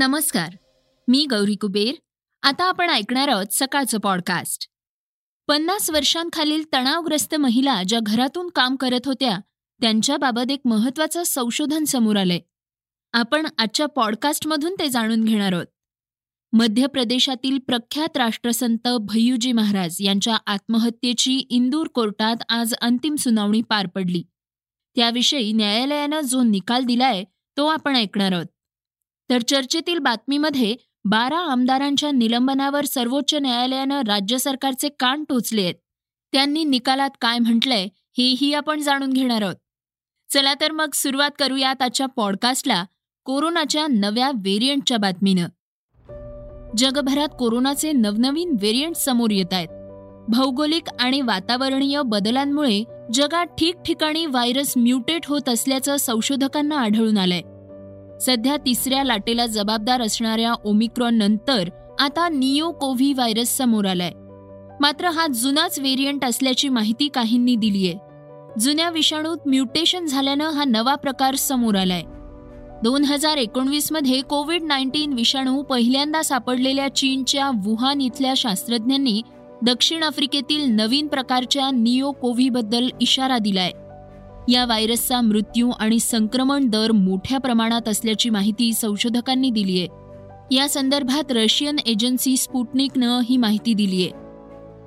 नमस्कार. मी गौरी कुबेर. आता आपण ऐकणार आहोत सकाळचं पॉडकास्ट पन्नास वर्षांखालील तणावग्रस्त महिला ज्या घरातून काम करत होत्या त्यांच्याबाबत एक महत्वाचं संशोधन समोर आलंय. आपण आजच्या पॉडकास्टमधून ते जाणून घेणार आहोत. मध्य प्रदेशातील प्रख्यात राष्ट्रसंत भय्यूजी महाराज यांच्या आत्महत्येची इंदूर कोर्टात आज अंतिम सुनावणी पार पडली. त्याविषयी न्यायालयानं जो निकाल दिलाय तो आपण ऐकणार आहोत. तर चर्चेतील बातमीमध्ये बारा आमदारांच्या निलंबनावर सर्वोच्च न्यायालयानं राज्य सरकारचे कान टोचले आहेत. त्यांनी निकालात काय म्हटलंय हेही आपण जाणून घेणार आहोत. चला तर मग सुरुवात करूयात आजच्या पॉडकास्टला कोरोनाच्या नव्या व्हेरियंटच्या बातमीनं. जगभरात कोरोनाचे नवनवीन व्हेरियंट समोर येत आहेत. भौगोलिक आणि वातावरणीय बदलांमुळे जगात ठिकठिकाणी व्हायरस म्युटेट होत असल्याचं संशोधकांना आढळून आलंय. सध्या तिसऱ्या लाटेला जबाबदार असणाऱ्या ओमिक्रॉन नंतर आता नियो कोव्ही व्हायरस समोर आलाय. मात्र हा जुनाच व्हेरियंट असल्याची माहिती काहींनी दिलीय. जुन्या विषाणूत म्युटेशन झाल्यानं हा नवा प्रकार समोर आलाय. दोन हजार एकोणवीसमध्ये कोविड नाईन्टीन विषाणू पहिल्यांदा सापडलेल्या चीनच्या वुहान इथल्या शास्त्रज्ञांनी दक्षिण आफ्रिकेतील नवीन प्रकारच्या नियो कोव्हीबद्दल इशारा दिलाय. या व्हायरसचा मृत्यू आणि संक्रमण दर मोठ्या प्रमाणात असल्याची माहिती संशोधकांनी दिली आहे. या संदर्भात रशियन एजन्सी स्पुटनिकनं ही माहिती दिली आहे.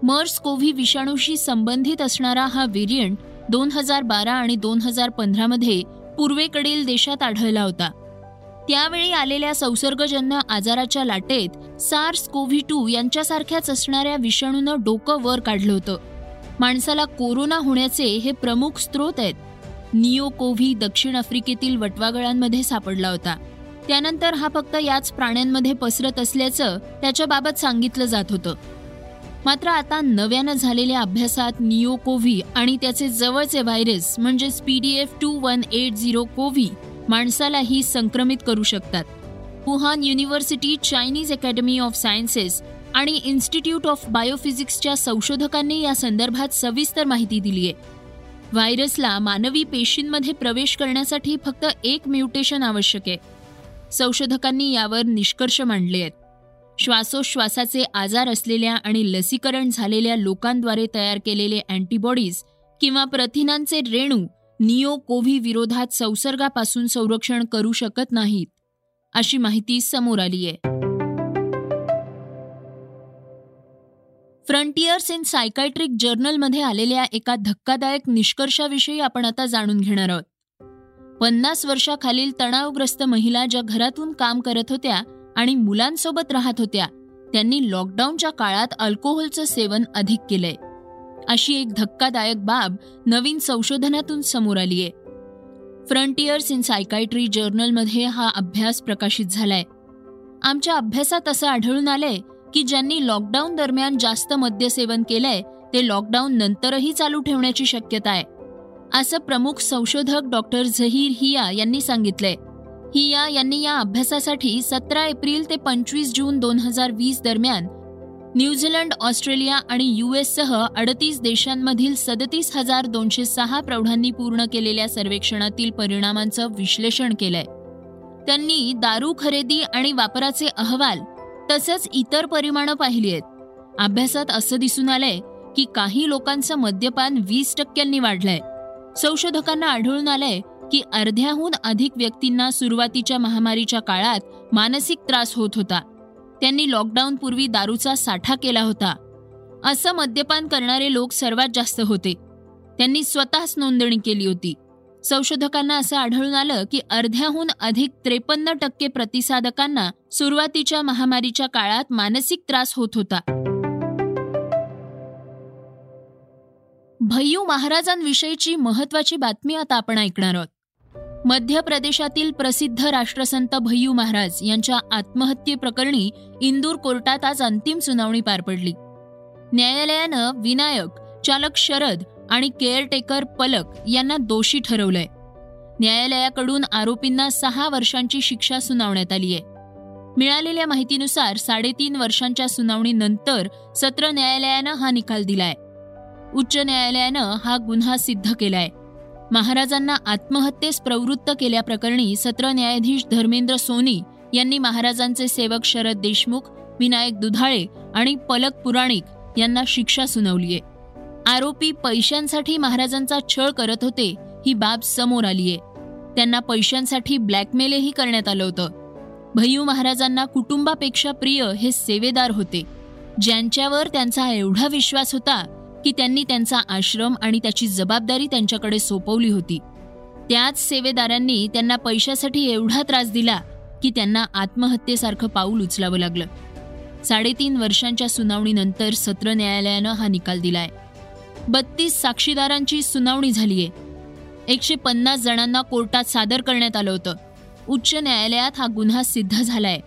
मर्स कोव्ही विषाणूशी संबंधित असणारा हा व्हेरियंट दोन हजार बारा आणि दोन हजार पंधरामध्ये पूर्वेकडील देशात आढळला होता. त्यावेळी आलेल्या संसर्गजन्य आजाराच्या लाटेत सार्स कोव्ही टू यांच्यासारख्याच असणाऱ्या विषाणूनं डोकं वर काढलं होतं. माणसाला कोरोना होण्याचे हे प्रमुख स्रोत आहेत. नियो कोव्ही दक्षिण आफ्रिकेतील वटवागळांमध्ये सापडला होता. त्यानंतर हा फक्त याच प्राण्यांमध्ये पसरत असल्याचं त्याच्याबाबत सांगितलं जात होतं. मात्र आता नव्यानं झालेल्या अभ्यासात नियो कोव्ही आणि त्याचे जवळचे व्हायरस म्हणजेच P D F two one eight zero CoV माणसालाही संक्रमित करू शकतात. Wuhan University Chinese Academy of Sciences आणि इन्स्टिट्यूट ऑफ बायोफिजिक्सच्या संशोधकांनी या संदर्भात सविस्तर माहिती दिली आहे व्हायरसला मानवी पेशींमध्ये प्रवेश करण्यासाठी फक्त एक म्युटेशन आवश्यक आहे. संशोधकांनी यावर निष्कर्ष मांडले आहेत. श्वासोश्वासाचे आजार असलेल्या आणि लसीकरण झालेल्या लोकांद्वारे तयार केलेले अँटीबॉडीज किंवा प्रथिनांचे रेणू नियो कोव्ही विरोधात संसर्गापासून संरक्षण करू शकत नाहीत अशी माहिती समोर आली आहे. फ्रंटियर्स इन सायकायट्रिक जर्नलमध्ये आलेल्या एका धक्कादायक निष्कर्षाविषयी आपण आता जाणून घेणार आहोत. पन्नास वर्षाखालील तणावग्रस्त महिला ज्या घरातून काम करत होत्या आणि मुलांसोबत राहत होत्या त्यांनी लॉकडाऊनच्या काळात अल्कोहोलचं सेवन अधिक केलंय. अशी एक धक्कादायक बाब नवीन संशोधनातून समोर आलीय फ्रंटियर्स इन सायकायट्री जर्नलमध्ये हा अभ्यास प्रकाशित झालाय. आमच्या अभ्यासात असं आढळून आलंय की ज्यांनी लॉकडाऊन दरम्यान जास्त मद्यसेवन केलंय ते लॉकडाऊन नंतरही चालू ठेवण्याची शक्यता आहे. असं प्रमुख संशोधक डॉक्टर झहीर हिया यांनी सांगितलंय. हिया यांनी या अभ्यासासाठी सतरा एप्रिल ते पंचवीस जून दोन हजार वीस दरम्यान न्यूझीलंड ऑस्ट्रेलिया आणि युएससह अडतीस देशांमधील सदतीस हजार दोनशे सहा प्रौढांनी पूर्ण केलेल्या सर्वेक्षणातील परिणामांचं विश्लेषण केलंय. त्यांनी दारू खरेदी आणि वापराचे अहवाल तसंच इतर परिमाणं पाहिली आहेत. अभ्यासात असं दिसून आलंय की काही लोकांचं मद्यपान वीस टक्क्यांनी वाढलंय. संशोधकांना आढळून आलंय की अर्ध्याहून अधिक व्यक्तींना सुरुवातीच्या महामारीच्या काळात मानसिक त्रास होत होता. त्यांनी लॉकडाऊन पूर्वी दारूचा साठा केला होता. असं मद्यपान करणारे लोक सर्वात जास्त होते. त्यांनी स्वतःच नोंदणी केली होती. संशोधकांना असं आढळून आलं की अर्ध्याहून अधिक त्रेपन्न टक्के प्रतिसादकांना सुरुवातीच्या महामारीच्या काळात मानसिक त्रास होत होता. भय्यू महाराजांविषयीची महत्वाची बातमी आता आपण ऐकणार आहोत. मध्य प्रदेशातील प्रसिद्ध राष्ट्रसंत भय्यू महाराज यांच्या आत्महत्येप्रकरणी इंदूर कोर्टात आज अंतिम सुनावणी पार पडली. न्यायालयानं विनायक चालक शरद आणि केअरटेकर पलक यांना दोषी ठरवलंय. न्यायालयाकडून आरोपींना सहा वर्षांची शिक्षा सुनावण्यात आली आहे. मिळालेल्या माहितीनुसार साडेतीन वर्षांच्या सुनावणीनंतर सत्र न्यायालयानं हा निकाल दिलाय. उच्च न्यायालयानं हा गुन्हा सिद्ध केलाय. महाराजांना आत्महत्येस प्रवृत्त केल्याप्रकरणी सत्र न्यायाधीश धर्मेंद्र सोनी यांनी महाराजांचे सेवक शरद देशमुख विनायक दुधाळे आणि पलक पुराणिक यांना शिक्षा सुनावलीये. आरोपी पैशांसाठी महाराजांचा छळ करत होते ही बाब समोर आलीये. त्यांना पैशांसाठी ब्लॅकमेलही करण्यात आलं होतं. भैयू महाराजांना कुटुंबापेक्षा प्रिय हे सेवेदार होते. ज्यांच्यावर त्यांचा एवढा विश्वास होता की त्यांनी त्यांचा आश्रम आणि त्याची जबाबदारी त्यांच्याकडे सोपवली होती. त्याच सेवेदारांनी त्यांना पैशासाठी एवढा त्रास दिला की त्यांना आत्महत्येसारखं पाऊल उचलावं लागलं. साडेतीन वर्षांच्या सुनावणीनंतर सत्र न्यायालयानं हा निकाल दिलाय. बत्तीस साक्षीदारांची सुनावणी झालीय. एकशे पन्नास जणांना कोर्टात सादर करण्यात आलं होतं. उच्च न्यायालयात हा गुन्हा सिद्ध झालाय.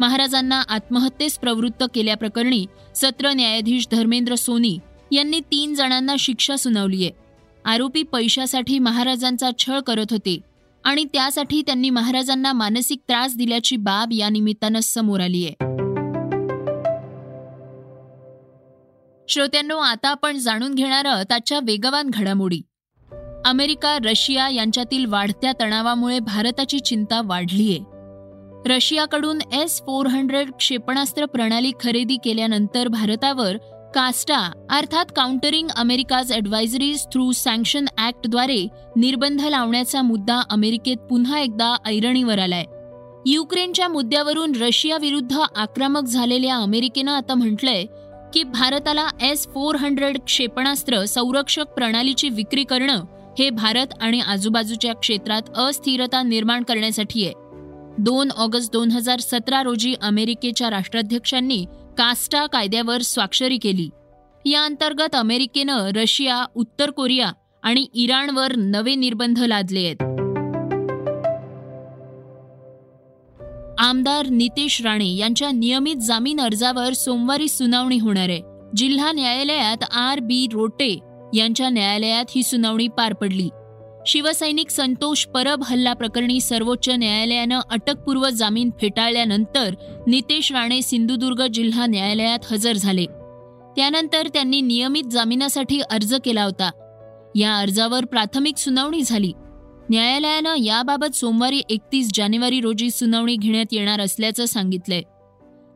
महाराजांना आत्महत्येस प्रवृत्त केल्याप्रकरणी सत्र न्यायाधीश धर्मेंद्र सोनी यांनी तीन जणांना शिक्षा सुनावलीय. आरोपी पैशासाठी महाराजांचा छळ करत होते आणि त्यासाठी त्यांनी महाराजांना मानसिक त्रास दिल्याची बाब या निमित्तानं समोर आलीय. श्रोत्यांनो आता आपण जाणून घेणार आहोत आजच्या वेगवान घडामोडी. अमेरिका रशिया यांच्यातील वाढत्या तणावामुळे भारताची चिंता वाढलीय. रशियाकडून एस फोर हंड्रेड क्षेपणास्त्र प्रणाली खरेदी केल्यानंतर भारतावर कास्टा अर्थात countering America's advisories through sanction ॲक्टद्वारे निर्बंध लावण्याचा मुद्दा अमेरिकेत पुन्हा एकदा ऐरणीवर आलाय. युक्रेनच्या मुद्द्यावरून रशियाविरुद्ध आक्रमक झालेल्या अमेरिकेनं आता म्हटलंय की भारताला एस फोर हंड्रेड क्षेपणास्त्र संरक्षक प्रणालीची विक्री करणं हे भारत आणि आजूबाजूच्या क्षेत्रात अस्थिरता निर्माण करण्यासाठी आहे. दोन ऑगस्ट दोन हजार सतरा रोजी अमेरिकेच्या राष्ट्राध्यक्षांनी कास्टा कायद्यावर स्वाक्षरी केली. या अंतर्गत अमेरिकेनं रशिया उत्तर कोरिया आणि इराणवर नवे निर्बंध लादले आहेत. आमदार नितेश राणे यांच्या नियमित जामीन अर्जावर सोमवारी सुनावणी होणार आहे. जिल्हा न्यायालयात आर बी रोटे यांच्या न्यायालयात ही सुनावणी पार पडली. शिवसैनिक संतोष परब हल्ला प्रकरणी सर्वोच्च न्यायालयानं अटकपूर्व जामीन फेटाळल्यानंतर नितेश राणे सिंधुदुर्ग जिल्हा न्यायालयात हजर झाले. त्यानंतर त्यांनी नियमित जामिनासाठी अर्ज केला होता. या अर्जावर प्राथमिक सुनावणी झाली. न्यायालयानं याबाबत सोमवारी एकतीस जानेवारी रोजी सुनावणी घेण्यात येणार असल्याचं सांगितलंय.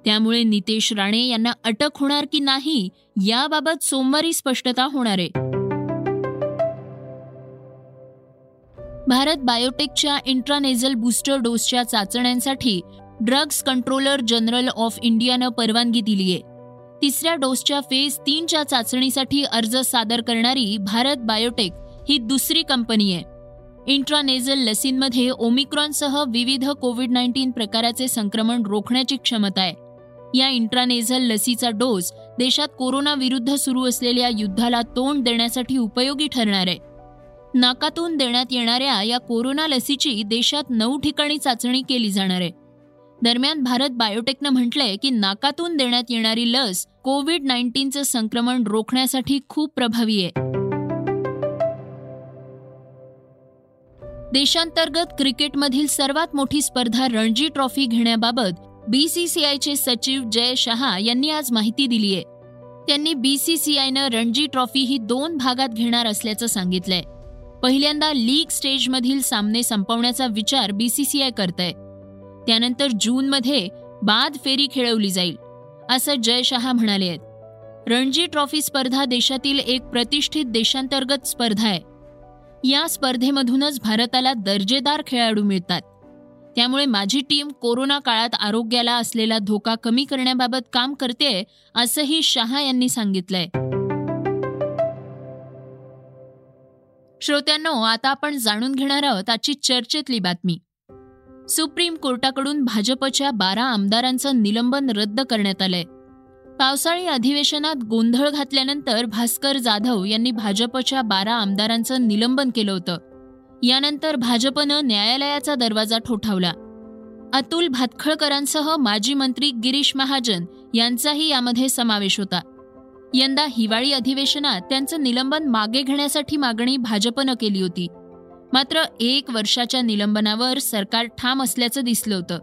त्यामुळे नितेश राणे यांना अटक होणार की नाही याबाबत सोमवारी स्पष्टता होणार आहे. भारत बायोटेकच्या इंट्रानेझल बूस्टर डोसच्या चाचण्यांसाठी ड्रग्ज कंट्रोलर जनरल ऑफ इंडियानं परवानगी दिली आहे तिसऱ्या डोसच्या फेज तीनच्या चाचणीसाठी अर्ज सादर करणारी भारत बायोटेक ही दुसरी कंपनी आहे. इंट्रानेझल लसींमध्ये ओमिक्रॉनसह विविध कोविड नाईन्टीन प्रकाराचे संक्रमण रोखण्याची क्षमता आहे. या इंट्रानेझल लसीचा डोस देशात कोरोनाविरुद्ध सुरू असलेल्या युद्धाला तोंड देण्यासाठी उपयोगी ठरणार आहे. नाकातून देण्यात येणाऱ्या या कोरोना लसीची देशात नऊ ठिकाणी चाचणी केली जाणार आहे. दरम्यान भारत बायोटेकनं म्हटलंय की नाकातून देण्यात येणारी लस कोविड नाईन्टीनचं संक्रमण रोखण्यासाठी खूप प्रभावी आहे. देशांतर्गत क्रिकेटमधील सर्वात मोठी स्पर्धा रणजी ट्रॉफी घेण्याबाबत बीसीसीआयचे सचिव जय शहा यांनी आज माहिती दिली आहे. त्यांनी बीसीसीआयनं रणजी ट्रॉफी ही दोन भागात घेणार असल्याचं सांगितलंय. पहिल्यांदा लीग स्टेजमधील सामने संपवण्याचा विचार बीसीसीआय करत आहे त्यानंतर जूनमध्ये बाद फेरी खेळवली जाईल असं जय शहा म्हणाले आहेत. रणजी ट्रॉफी स्पर्धा देशातील एक प्रतिष्ठित देशांतर्गत स्पर्धा आहे. या स्पर्धेमधूनच भारताला दर्जेदार खेळाडू मिळतात. त्यामुळे माझी टीम कोरोना काळात आरोग्याला असलेला धोका कमी करण्याबाबत काम करते असंही शहा यांनी सांगितलंय. श्रोत्यांनो आता आपण जाणून घेणार आहोत आजची चर्चेतली बातमी. सुप्रीम कोर्टाकडून भाजपच्या बारा आमदारांचं निलंबन रद्द करण्यात आलंय. पावसाळी अधिवेशनात गोंधळ घातल्यानंतर भास्कर जाधव यांनी भाजपच्या बारा आमदारांचं निलंबन केलं होतं. यानंतर भाजपनं न्यायालयाचा दरवाजा ठोठावला. अतुल भातखळकरांसह माजी मंत्री गिरीश महाजन यांचाही यामध्ये समावेश होता. यंदा हिवाळी अधिवेशनात त्यांचं निलंबन मागे घेण्यासाठी मागणी भाजपनं केली होती. मात्र एक वर्षाच्या निलंबनावर सरकार ठाम असल्याचं दिसलं होतं.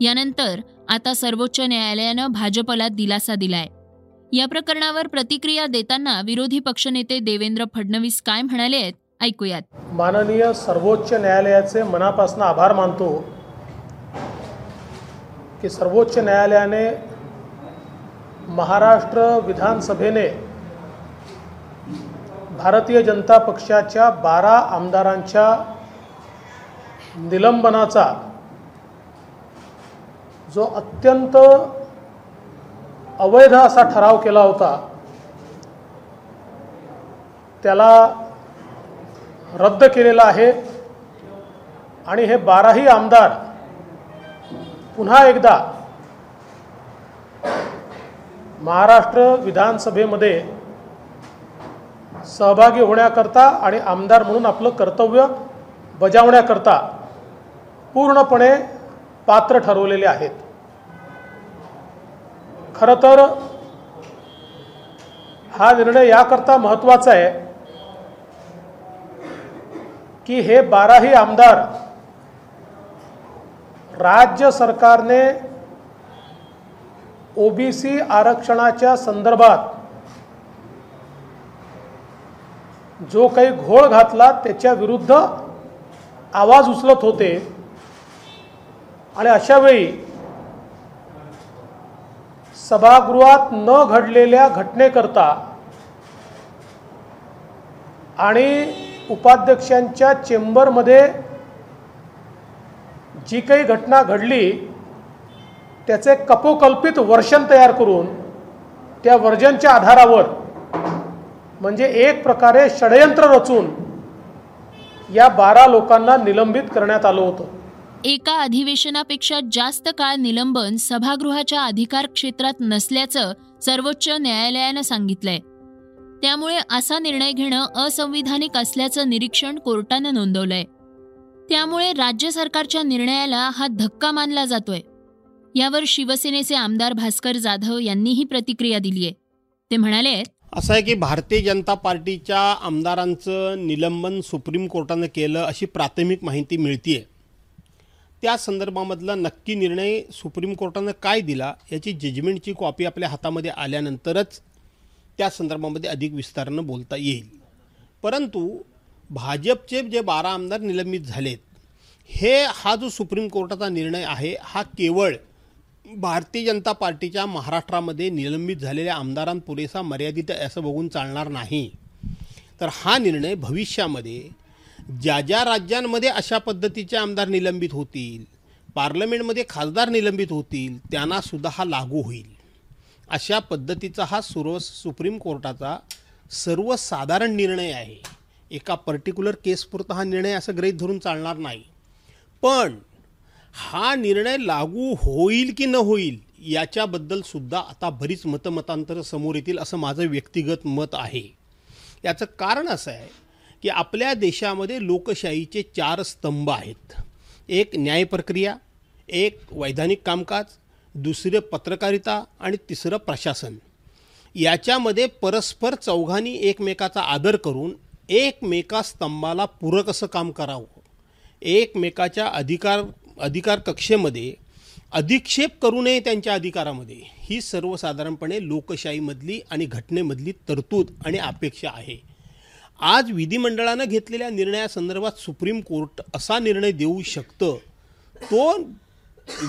यानंतर आता सर्वोच्च न्यायालयानं भाजपला दिलासा दिलाय. या प्रकरणावर प्रतिक्रिया देताना विरोधी पक्षनेते देवेंद्र फडणवीस काय म्हणाले आहेत ऐकूयात. माननीय सर्वोच्च न्यायालयाचे मनापासून आभार मानतो की सर्वोच्च न्यायालयाने महाराष्ट्र विधानसभेने भारतीय जनता पक्षाच्या बारा आमदारांच्या निलंबनाचा जो अत्यंत अवैध असा ठराव केला होता त्याला रद्द केलेला आहे. आणि हे बाराही आमदार पुन्हा एकदा महाराष्ट्र विधानसभेमध्ये सहभागी होण्याकरता आणि आमदार म्हणून आपलं कर्तव्य बजावण्याकरता पूर्णपणे पात्र ठरवलेले आहेत. खरं तर हा निर्णय याकरता महत्त्वाचा आहे की हे बाराही आमदार राज्य सरकारने ओबीसी आरक्षणाच्या संदर्भात जो काही घोळ घातला त्याच्या विरुद्ध आवाज उचलत होते. आणि अशावेळी सभागृहात न घडलेल्या घटनेकरता आणि उपाध्यक्षांच्या चेंबरमध्ये जी काही घटना घडली त्याचे कपोकल्पित वर्षन तयार करून त्या वर्जनच्या आधारावर म्हणजे एक प्रकारे षडयंत्र रचून या बारा लोकांना निलंबित करण्यात आलं होतं. एका अधिवेशनापेक्षा जास्त काळ निलंबन सभागृहाच्या अधिकार क्षेत्रात नसल्याचं सर्वोच्च न्यायालयानं सांगितलंय. त्यामुळे असा निर्णय घेणं असंविधानिक असल्याचं निरीक्षण कोर्टानं नोंदवलंय. त्यामुळे राज्य सरकारच्या निर्णयाला हा धक्का मानला जातोय. यावर शिवसेनेचे आमदार भास्कर जाधव यांनीही प्रतिक्रिया दिलीय. ते म्हणाले असं आहे की भारतीय जनता पार्टीच्या आमदारांचं निलंबन सुप्रीम कोर्टानं केलं अशी प्राथमिक माहिती मिळतीये. त्या संदर्भामधला नक्की निर्णय सुप्रीम कोर्टानं काय दिला याची जजमेंटची कॉपी आपल्या हातामध्ये आल्यानंतरच त्या संदर्भामध्ये अधिक विस्तारानं बोलता येईल. परंतु भाजपचे जे बारा आमदार निलंबित झालेत हे हा जो सुप्रीम कोर्टाचा निर्णय आहे हा केवळ भारतीय जनता पार्टीच्या महाराष्ट्रामध्ये निलंबित झालेल्या आमदारांपुरेसा मर्यादित असं बघून चालणार नाही. तर हा निर्णय भविष्यामध्ये ज्या ज्या राज्यांमध्ये अशा पद्धतीचे आमदार निलंबित होतील पार्लमेंटमध्ये खासदार निलंबित होतील त्यांनासुद्धा हा लागू होईल. अशा पद्धतीचा हा सर्व सुप्रीम कोर्टाचा सर्वसाधारण निर्णय आहे. एका पर्टिक्युलर केसपुरता हा निर्णय असं ग्रहित धरून चालणार नाही. पण हा निर्णय लागू होईल की न होईल याच्याबद्दलसुद्धा आता बरीच मतमतांतरं समोर येतील असं माझं व्यक्तिगत मत आहे. याचं कारण असं आहे की आपल्या देशामध्ये लोकशाहीचे चार स्तंभ आहेत. एक न्यायप्रक्रिया एक वैधानिक कामकाज दुसरं पत्रकारिता आणि तिसरं प्रशासन. याच्यामध्ये परस्पर चौघांनी एकमेकाचा आदर करून एकमेका स्तंभाला पूरक असं काम करावं. एकमेकाच्या अधिकार अधिकार कक्षेमध्ये अधिक्षेप करू नये त्यांच्या अधिकारामध्ये. ही सर्वसाधारणपणे लोकशाहीमधली आणि घटनेमधली तरतूद आणि अपेक्षा आहे. आज विधिमंडळानं घेतलेल्या निर्णयासंदर्भात सुप्रीम कोर्ट असा निर्णय देऊ शकतं तो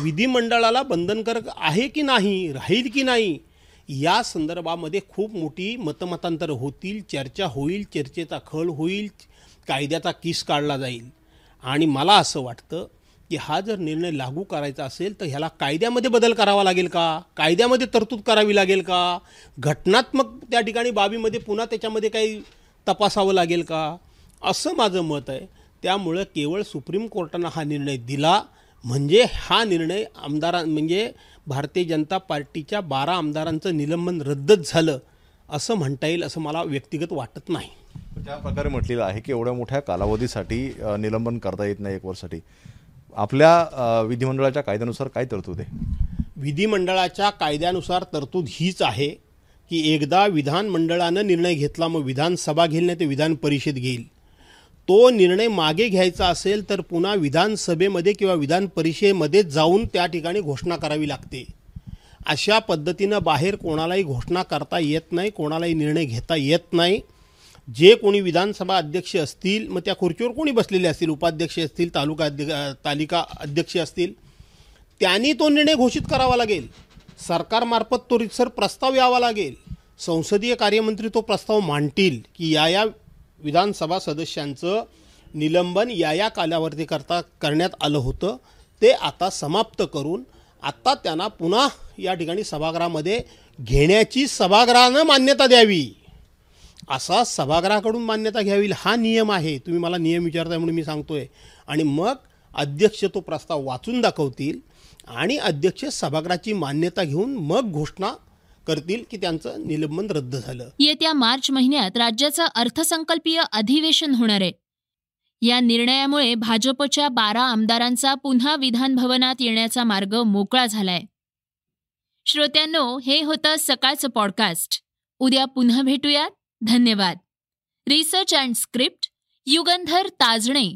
विधिमंडळाला बंधनकारक आहे की नाही राहील की नाही या संदर्भामध्ये खूप मोठी मतमतांतर होतील चर्चा होईल चर्चेचा खळ होईल कायद्याचा किस काढला जाईल. आणि मला असं वाटतं की हा जर निर्णय लागू करायचा असेल तर ह्याला कायद्यामध्ये बदल करावा लागेल का? कायद्यामध्ये तरतूद करावी लागेल का? घटनात्मक त्या ठिकाणी बाबीमध्ये पुन्हा त्याच्यामध्ये काही तपासावं लागेल का? असं माझं मत आहे. त्यामुळं केवळ सुप्रीम कोर्टानं हा निर्णय दिला म्हणजे हा निर्णय आमदारां म्हणजे भारतीय जनता पार्टीच्या बारा आमदारांचं निलंबन रद्दच झालं असं म्हणता येईल असं मला व्यक्तिगत वाटत नाही. ज्या प्रकारे म्हटलेलं आहे की एवढ्या मोठ्या कालावधीसाठी निलंबन करता येत नाही एक वर्षासाठी. आपल्या विधिमंडळाच्या कायद्यानुसार काय तरतूद आहे? विधिमंडळाच्या कायद्यानुसार तरतूद हीच आहे. की एकदा विधानमंडळानं निर्णय घेतला मग विधानसभा घेईल नाही ते विधान परिषद घेईल. तो निर्णय मागे घ्यायचा असेल तर पुन्हा विधानसभेमध्ये किंवा विधान परिषदेमध्ये जाऊन त्या ठिकाणी घोषणा करावी लागते. अशा पद्धतीनं बाहेर कोणालाही घोषणा करता येत नाही कोणालाही निर्णय घेता येत नाही. जे कोणी विधानसभा अध्यक्ष असतील मग त्या खुर्चीवर कोणी बसलेले असतील उपाध्यक्ष असतील तालुका अध्य तालिका अध्यक्ष असतील त्यांनी तो निर्णय घोषित करावा लागेल. सरकारमार्फत तो रितसर प्रस्ताव यावा लागेल. संसदीय कार्यमंत्री तो प्रस्ताव मांडतील की या या विधानसभा सदस्यांचं निलंबन या या कालावधीकरता करण्यात आलं होतं. ते आता समाप्त करून आत्ता त्यांना पुन्हा या ठिकाणी सभागृहामध्ये घेण्याची सभागृहानं मान्यता द्यावी. असा सभागृहाकडून मान्यता घ्यावी हा नियम आहे. तुम्ही मला नियम विचारताय म्हणून मी सांगतोय. आणि मग अध्यक्ष तो प्रस्ताव वाचून दाखवतील. आणि अध्यक्ष सभागृहाची मान्यता घेऊन मग घोषणा करतील की त्यांचं निलंबन रद्द झालं. येत्या मार्च महिन्यात राज्याचं अर्थसंकल्पीय अधिवेशन होणार आहे. या निर्णयामुळे भाजपच्या बारा आमदारांचा पुन्हा विधान भवनात येण्याचा मार्ग मोकळा झालाय. श्रोत्यांनो हे होतं सकाळचं पॉडकास्ट उद्या पुन्हा भेटूयात. धन्यवाद. Research and script Yugandhar Tajane.